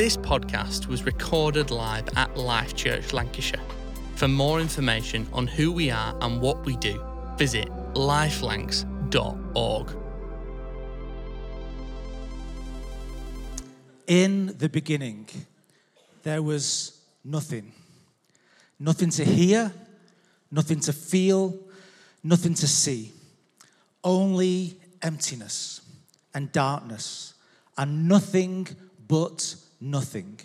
This podcast was recorded live at Life Church Lancashire. For more information on who we are and what we do, visit lifelancs.org. In the beginning, there was nothing. Nothing to hear, nothing to feel, nothing to see. Only emptiness and darkness, and nothing but nothing.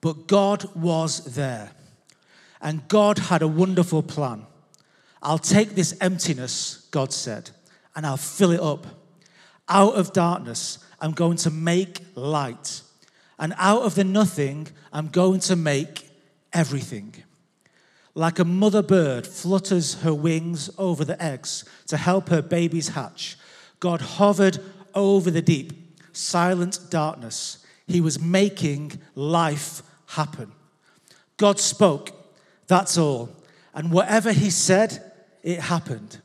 But God was there, and God had a wonderful plan. I'll take this emptiness, God said, and I'll fill it up. Out of darkness, I'm going to make light. And out of the nothing, I'm going to make everything. Like a mother bird flutters her wings over the eggs to help her babies hatch, God hovered over the deep, silent darkness. He was making life happen. God spoke, that's all. And whatever He said, it happened.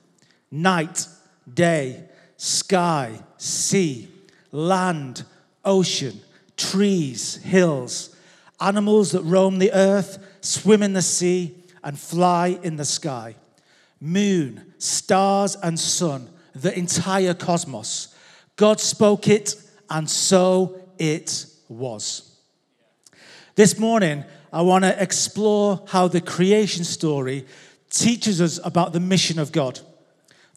Night, day, sky, sea, land, ocean, trees, hills, animals that roam the earth, swim in the sea, and fly in the sky, moon, stars, and sun, the entire cosmos. God spoke it, and so it was. This morning, I want to explore how the creation story teaches us about the mission of God.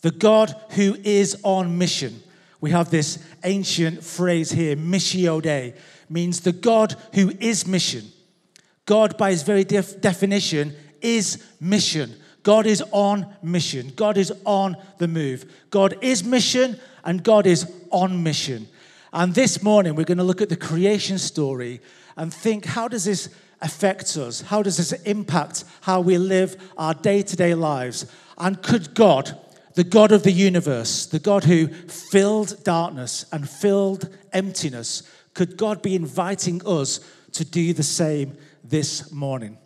The God who is on mission. We have this ancient phrase here, missio Dei, means the God who is mission. God, by his very def- definition, is mission. God is on mission. God is on the move. God is mission and God is on mission. And this morning we're going to look at the creation story and think how does this affect us? How does this impact how we live our day to day lives? And could God, the God of the universe, the God who filled darkness and filled emptiness, could God be inviting us to do the same this morning?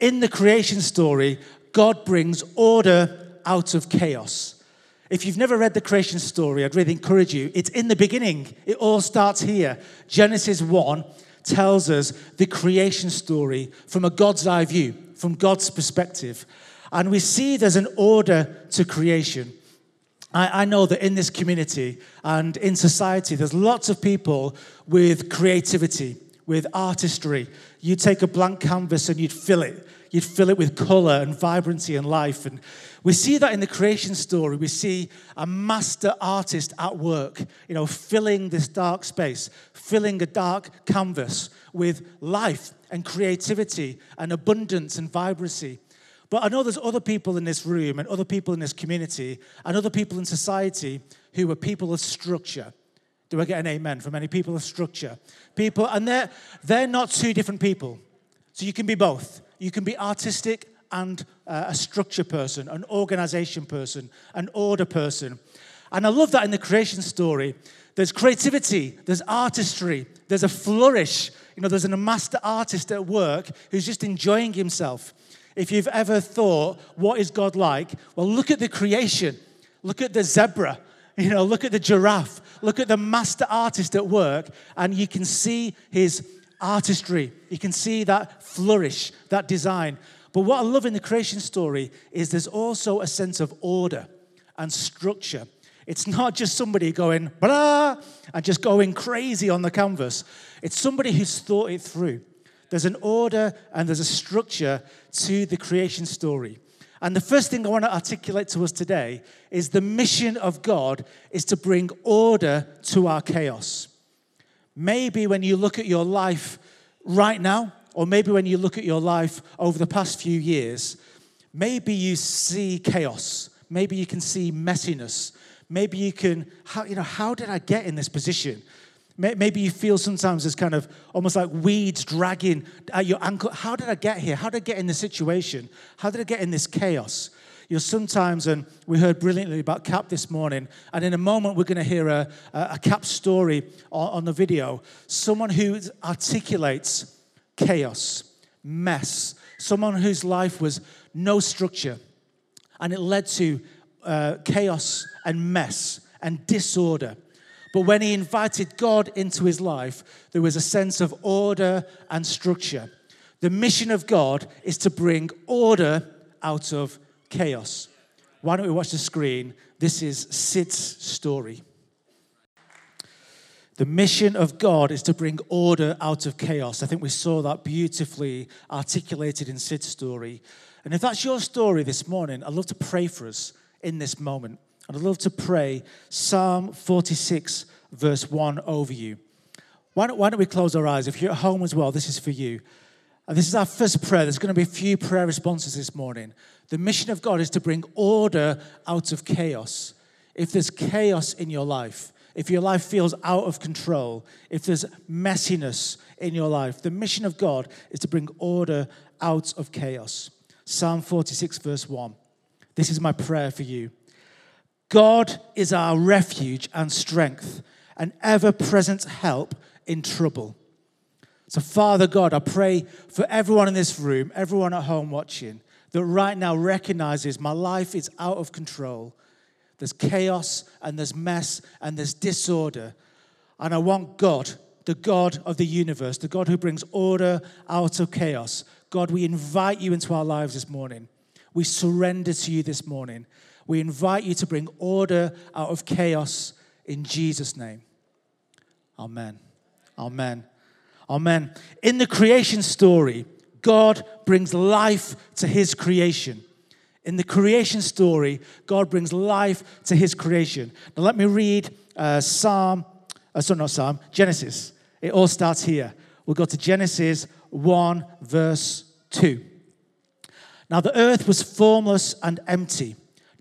In the creation story, God brings order out of chaos. If you've never read the creation story, I'd really encourage you. It's in the beginning, it all starts here. Genesis 1 tells us the creation story from a God's eye view, from God's perspective. And we see there's an order to creation. I, I, know that in this community and in society, there's lots of people with creativity, with artistry. You take a blank canvas and you'd fill it you'd fill it with color and vibrancy and life. And we see that in the creation story. We see a master artist at work, you know, filling this dark space, filling a dark canvas with life and creativity and abundance and vibrancy. But I know there's other people in this room and other people in this community and other people in society who are people of structure. Do I get an amen from any people of structure? People, and they're, they're not two different people. So you can be both. You can be artistic and uh, a structure person, an organization person, an order person. And I love that in the creation story. There's creativity, there's artistry, there's a flourish. You know, there's a master artist at work who's just enjoying himself. If you've ever thought, what is God like? Well, look at the creation. Look at the zebra. You know, look at the giraffe. Look at the master artist at work, and you can see his artistry. You can see that flourish, that design. But what I love in the creation story is there's also a sense of order and structure. It's not just somebody going blah and just going crazy on the canvas. It's somebody who's thought it through. There's an order and there's a structure to the creation story. And the first thing I want to articulate to us today is the mission of God is to bring order to our chaos. Maybe when you look at your life right now, or maybe when you look at your life over the past few years, maybe you see chaos. Maybe you can see messiness. Maybe you can, how, you know, how did I get in this position? Maybe you feel sometimes as kind of almost like weeds dragging at your ankle. How did I get here? How did I get in this situation? How did I get in this chaos? You know, sometimes, and we heard brilliantly about Cap this morning, and in a moment we're going to hear a, a Cap story on, on the video. Someone who articulates chaos, mess, someone whose life was no structure, and it led to uh, chaos and mess and disorder. But when he invited God into his life, there was a sense of order and structure. The mission of God is to bring order out of chaos. Why don't we watch the screen? This is Sid's story. The mission of God is to bring order out of chaos. I think we saw that beautifully articulated in Sid's story. And if that's your story this morning, I'd love to pray for us in this moment. And I'd love to pray Psalm 46, verse 1 over you. Why don't, why don't we close our eyes? If you're at home as well, this is for you. And this is our first prayer. There's going to be a few prayer responses this morning. The mission of God is to bring order out of chaos. If there's chaos in your life, if your life feels out of control, if there's messiness in your life, the mission of God is to bring order out of chaos. Psalm 46, verse 1. This is my prayer for you. God is our refuge and strength, an ever present help in trouble. So, Father God, I pray for everyone in this room, everyone at home watching, that right now recognizes my life is out of control. There's chaos and there's mess and there's disorder. And I want God, the God of the universe, the God who brings order out of chaos. God, we invite you into our lives this morning. We surrender to you this morning. We invite you to bring order out of chaos in Jesus' name. Amen. Amen. Amen. In the creation story, God brings life to his creation. In the creation story, God brings life to his creation. Now, let me read uh, Psalm, uh, sorry, not Psalm, Genesis. It all starts here. We'll go to Genesis 1, verse 2. Now, the earth was formless and empty.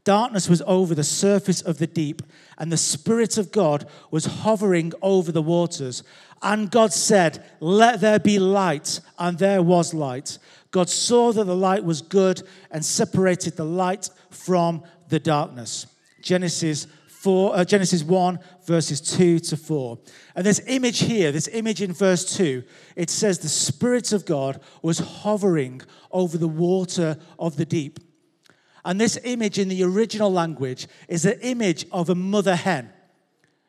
Darkness was over the surface of the deep, and the Spirit of God was hovering over the waters. And God said, Let there be light, and there was light. God saw that the light was good and separated the light from the darkness. Genesis 4, uh, Genesis 1, verses 2 to 4. And this image here, this image in verse 2, it says the Spirit of God was hovering over the water of the deep. And this image in the original language is an image of a mother hen.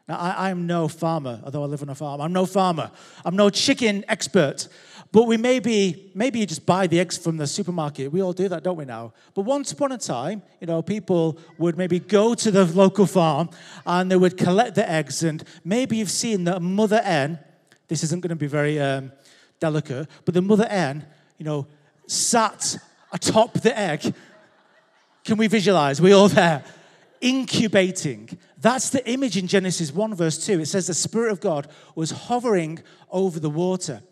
Now, I, am no farmer, although I live on a farm. I'm no farmer. I'm no chicken expert. But we maybe, maybe you just buy the eggs from the supermarket. We all do that, don't we now? But once upon a time, you know, people would maybe go to the local farm and they would collect the eggs. And maybe you've seen that mother hen, this isn't going to be very um, delicate, but the mother hen, you know, sat atop the egg. Can we visualize? We all there? Incubating. That's the image in Genesis 1, verse 2. It says the Spirit of God was hovering over the water.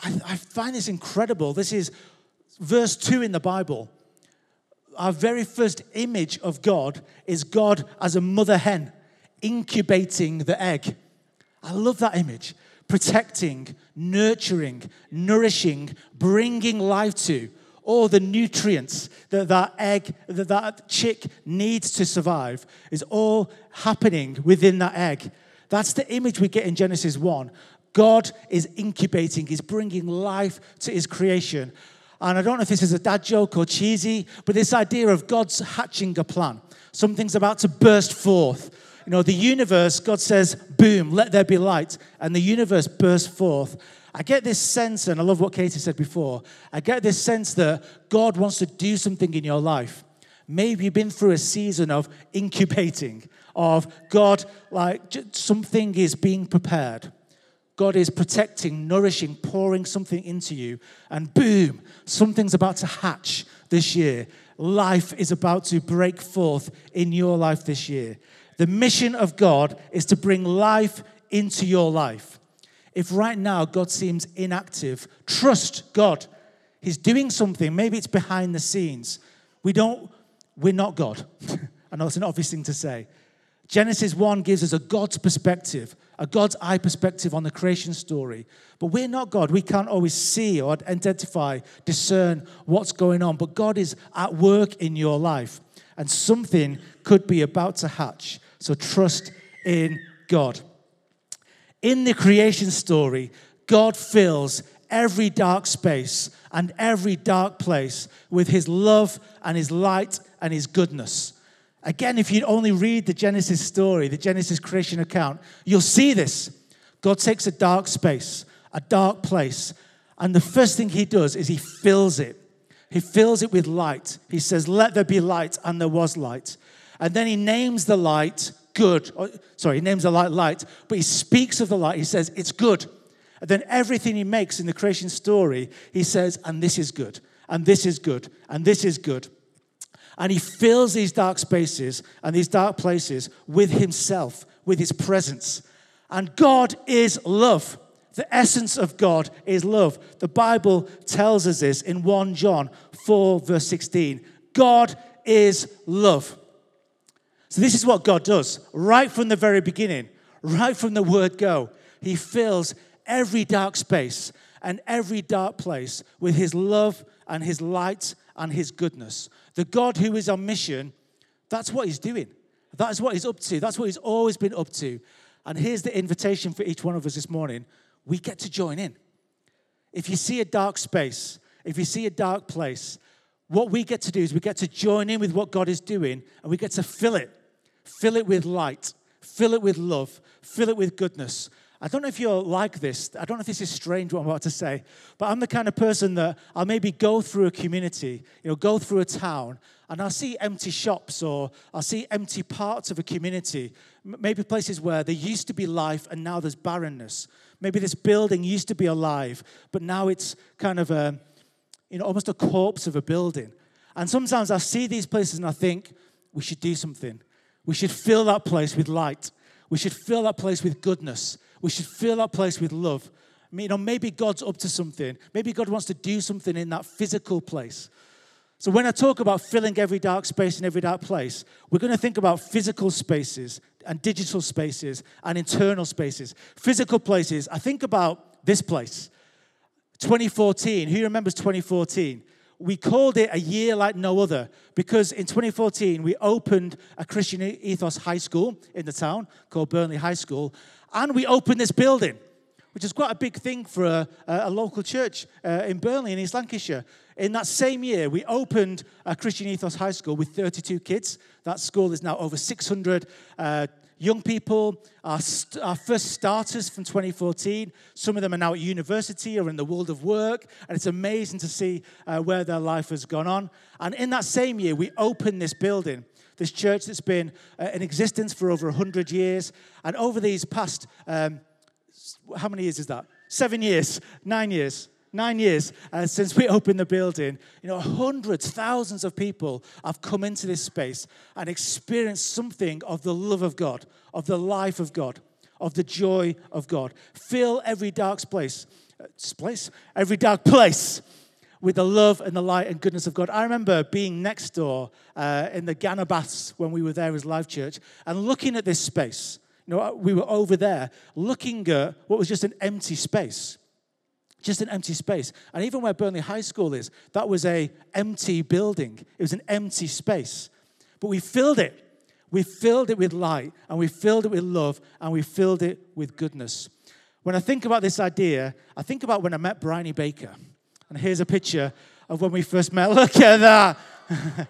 I, I find this incredible. This is verse 2 in the Bible. Our very first image of God is God as a mother hen incubating the egg. I love that image. Protecting, nurturing, nourishing, bringing life to all the nutrients that that egg, that that chick needs to survive is all happening within that egg. That's the image we get in Genesis 1 God is incubating, He's bringing life to His creation. And I don't know if this is a dad joke or cheesy, but this idea of God's hatching a plan. Something's about to burst forth. You know, the universe, God says, boom, let there be light. And the universe bursts forth. I get this sense, and I love what Katie said before, I get this sense that God wants to do something in your life. Maybe you've been through a season of incubating, of God, like something is being prepared. God is protecting, nourishing, pouring something into you, and boom, something's about to hatch this year. Life is about to break forth in your life this year. The mission of God is to bring life into your life. If right now God seems inactive, trust God. He's doing something. Maybe it's behind the scenes. We don't, we're not God. I know it's an obvious thing to say. Genesis 1 gives us a God's perspective, a God's eye perspective on the creation story. But we're not God. We can't always see or identify, discern what's going on. But God is at work in your life, and something could be about to hatch. So trust in God. In the creation story, God fills every dark space and every dark place with his love and his light and his goodness. Again, if you only read the Genesis story, the Genesis creation account, you'll see this. God takes a dark space, a dark place, and the first thing he does is he fills it. He fills it with light. He says, Let there be light, and there was light. And then he names the light good. Or, sorry, he names the light light, but he speaks of the light. He says, It's good. And then everything he makes in the creation story, he says, And this is good, and this is good, and this is good. And he fills these dark spaces and these dark places with himself, with his presence. And God is love. The essence of God is love. The Bible tells us this in 1 John 4, verse 16. God is love. So, this is what God does right from the very beginning, right from the word go. He fills every dark space and every dark place with his love and his light and his goodness. The God who is on mission, that's what he's doing. That's what he's up to. That's what he's always been up to. And here's the invitation for each one of us this morning we get to join in. If you see a dark space, if you see a dark place, what we get to do is we get to join in with what God is doing and we get to fill it. Fill it with light, fill it with love, fill it with goodness. I don't know if you're like this. I don't know if this is strange what I'm about to say, but I'm the kind of person that I'll maybe go through a community, you know, go through a town, and I'll see empty shops or I'll see empty parts of a community, maybe places where there used to be life and now there's barrenness. Maybe this building used to be alive, but now it's kind of a, you know, almost a corpse of a building. And sometimes I see these places and I think, we should do something. We should fill that place with light. We should fill that place with goodness. We should fill that place with love. You know, maybe God's up to something. Maybe God wants to do something in that physical place. So when I talk about filling every dark space and every dark place, we're going to think about physical spaces and digital spaces and internal spaces. Physical places, I think about this place. 2014, who remembers 2014? We called it a year like no other because in 2014 we opened a Christian Ethos high school in the town called Burnley High School, and we opened this building, which is quite a big thing for a, a local church uh, in Burnley in East Lancashire. In that same year, we opened a Christian Ethos High School with 32 kids. That school is now over 600 uh, young people. Our, st- our first starters from 2014, some of them are now at university or in the world of work, and it's amazing to see uh, where their life has gone on. And in that same year, we opened this building this church that's been uh, in existence for over 100 years. And over these past, um, how many years is that? Seven years, nine years, nine years uh, since we opened the building, you know, hundreds, thousands of people have come into this space and experienced something of the love of God, of the life of God, of the joy of God. Fill every dark place, uh, place, every dark place with the love and the light and goodness of God. I remember being next door uh, in the Gannow Baths when we were there as Life Church and looking at this space. You know, we were over there looking at what was just an empty space. Just an empty space. And even where Burnley High School is, that was a empty building. It was an empty space. But we filled it. We filled it with light and we filled it with love and we filled it with goodness. When I think about this idea, I think about when I met Bryony Baker. And here's a picture of when we first met. Look at that.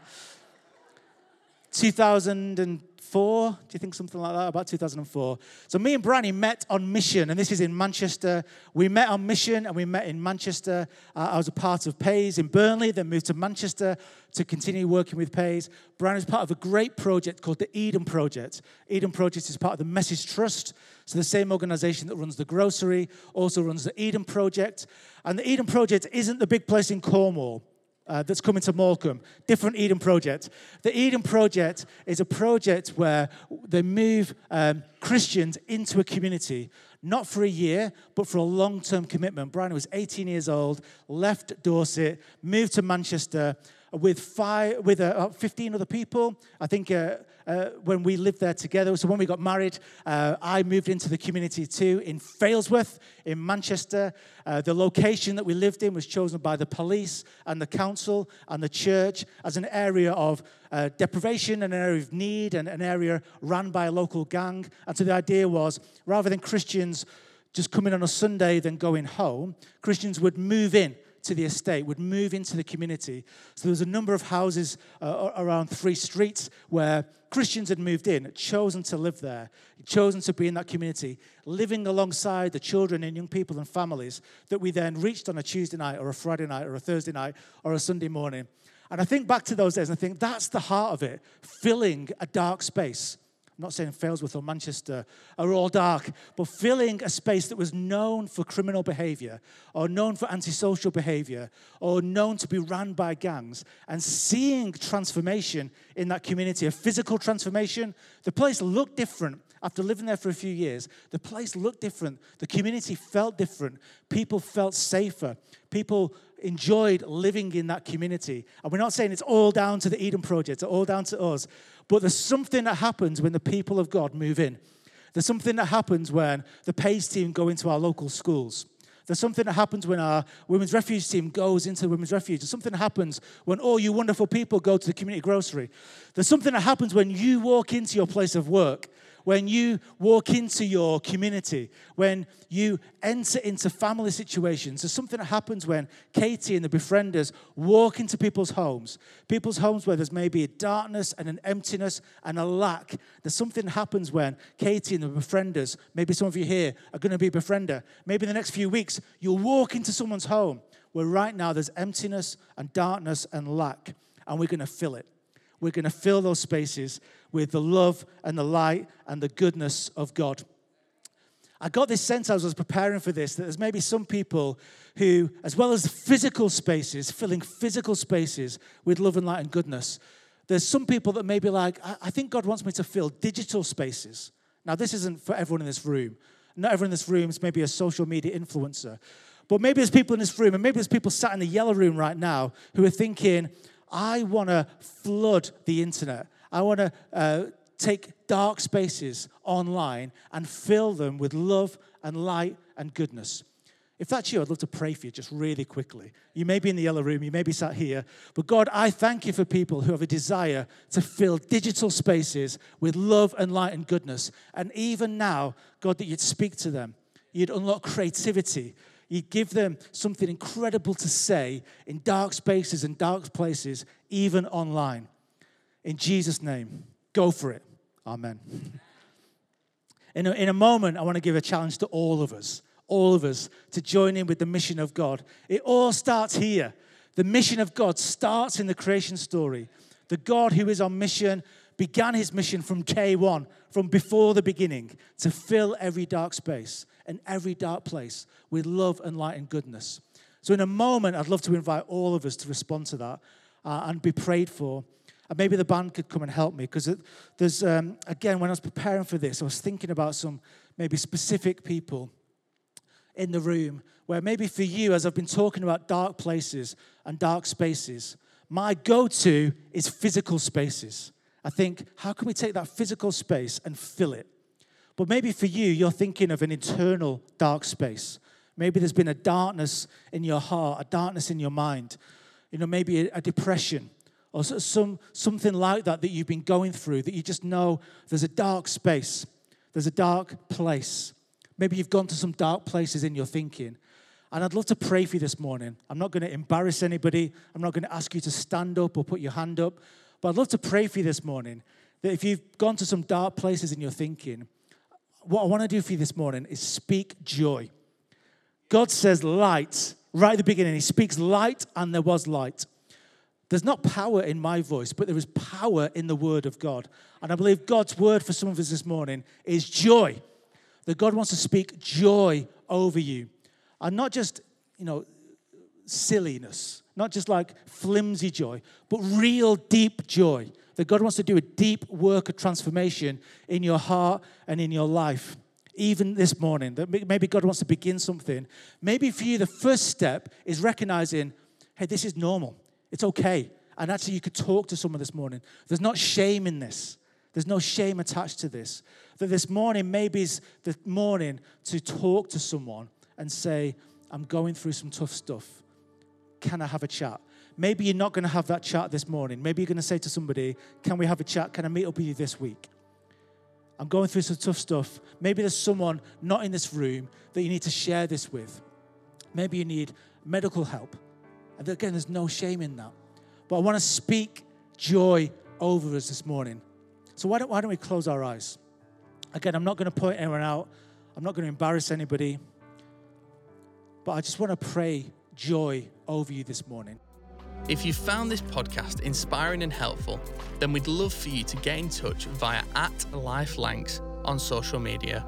2004, do you think something like that? About 2004. So me and Bryony met on mission, and this is in Manchester. We met on mission and we met in Manchester. Uh, I was a part of PACE in Burnley, then moved to Manchester to continue working with PACE. Bryony was part of a great project called the Eden Project. Eden Project is part of the Message Trust. So the same organization that runs the grocery also runs the Eden Project. And the Eden Project isn't the big place in Cornwall. Uh, that's coming to Morecambe, different Eden Project. The Eden Project is a project where they move um, Christians into a community, not for a year, but for a long term commitment. Bryony was 18 years old, left Dorset, moved to Manchester with, five, with uh, 15 other people. I think uh, uh, when we lived there together. So when we got married, uh, I moved into the community too in Failsworth in Manchester. Uh, the location that we lived in was chosen by the police and the council and the church as an area of uh, deprivation, and an area of need, and an area run by a local gang. And so the idea was rather than Christians just coming on a Sunday, then going home, Christians would move in to the estate would move into the community. So there was a number of houses uh, around three streets where Christians had moved in, chosen to live there, chosen to be in that community, living alongside the children and young people and families that we then reached on a Tuesday night or a Friday night or a Thursday night or a Sunday morning. And I think back to those days and I think that's the heart of it, filling a dark space not saying Failsworth or Manchester are all dark, but filling a space that was known for criminal behavior or known for antisocial behavior or known to be run by gangs and seeing transformation in that community, a physical transformation. The place looked different after living there for a few years. The place looked different. The community felt different. People felt safer. People enjoyed living in that community. And we're not saying it's all down to the Eden Project, it's all down to us. But there's something that happens when the people of God move in. There's something that happens when the PACE team go into our local schools. There's something that happens when our women's refuge team goes into women's refuge. There's something that happens when all you wonderful people go to the community grocery. There's something that happens when you walk into your place of work when you walk into your community, when you enter into family situations. There's something that happens when Katie and the befrienders walk into people's homes, people's homes where there's maybe a darkness and an emptiness and a lack. There's something that happens when Katie and the befrienders, maybe some of you here are going to be a befriender. Maybe in the next few weeks, you'll walk into someone's home where right now there's emptiness and darkness and lack, and we're going to fill it. We're going to fill those spaces with the love and the light and the goodness of God. I got this sense as I was preparing for this that there's maybe some people who, as well as physical spaces, filling physical spaces with love and light and goodness, there's some people that may be like, I think God wants me to fill digital spaces. Now, this isn't for everyone in this room. Not everyone in this room is maybe a social media influencer. But maybe there's people in this room, and maybe there's people sat in the yellow room right now who are thinking, I want to flood the internet. I want to uh, take dark spaces online and fill them with love and light and goodness. If that's you, I'd love to pray for you just really quickly. You may be in the yellow room, you may be sat here, but God, I thank you for people who have a desire to fill digital spaces with love and light and goodness. And even now, God, that you'd speak to them, you'd unlock creativity, you give them something incredible to say in dark spaces and dark places, even online. In Jesus' name, go for it. Amen. In a, in a moment, I want to give a challenge to all of us, all of us, to join in with the mission of God. It all starts here. The mission of God starts in the creation story. The God who is on mission began his mission from day one, from before the beginning, to fill every dark space and every dark place with love and light and goodness. So, in a moment, I'd love to invite all of us to respond to that uh, and be prayed for. And maybe the band could come and help me because there's, um, again, when I was preparing for this, I was thinking about some maybe specific people in the room where maybe for you, as I've been talking about dark places and dark spaces, my go to is physical spaces. I think, how can we take that physical space and fill it? But maybe for you, you're thinking of an internal dark space. Maybe there's been a darkness in your heart, a darkness in your mind. You know, maybe a, depression or some, something like that that you've been going through that you just know there's a dark space, there's a dark place. Maybe you've gone to some dark places in your thinking. And I'd love to pray for you this morning. I'm not going to embarrass anybody. I'm not going to ask you to stand up or put your hand up. But I'd love to pray for you this morning that if you've gone to some dark places in your thinking, what I want to do for you this morning is speak joy. God says light right at the beginning. He speaks light, and there was light. There's not power in my voice, but there is power in the word of God. And I believe God's word for some of us this morning is joy. That God wants to speak joy over you. And not just, you know, silliness, not just like flimsy joy, but real deep joy that God wants to do a deep work of transformation in your heart and in your life. Even this morning, that maybe God wants to begin something. Maybe for you, the first step is recognizing, hey, this is normal. It's okay. And actually, you could talk to someone this morning. There's not shame in this. There's no shame attached to this. That this morning maybe is the morning to talk to someone and say, I'm going through some tough stuff. Can I have a chat? Maybe you're not going to have that chat this morning. Maybe you're going to say to somebody, Can we have a chat? Can I meet up with you this week? I'm going through some tough stuff. Maybe there's someone not in this room that you need to share this with. Maybe you need medical help. And again, there's no shame in that. But I want to speak joy over us this morning. So why don't, why don't we close our eyes? Again, I'm not going to point anyone out. I'm not going to embarrass anybody. But I just want to pray joy over you this morning. If you found this podcast inspiring and helpful, then we'd love for you to get in touch via at LifeLancs on social media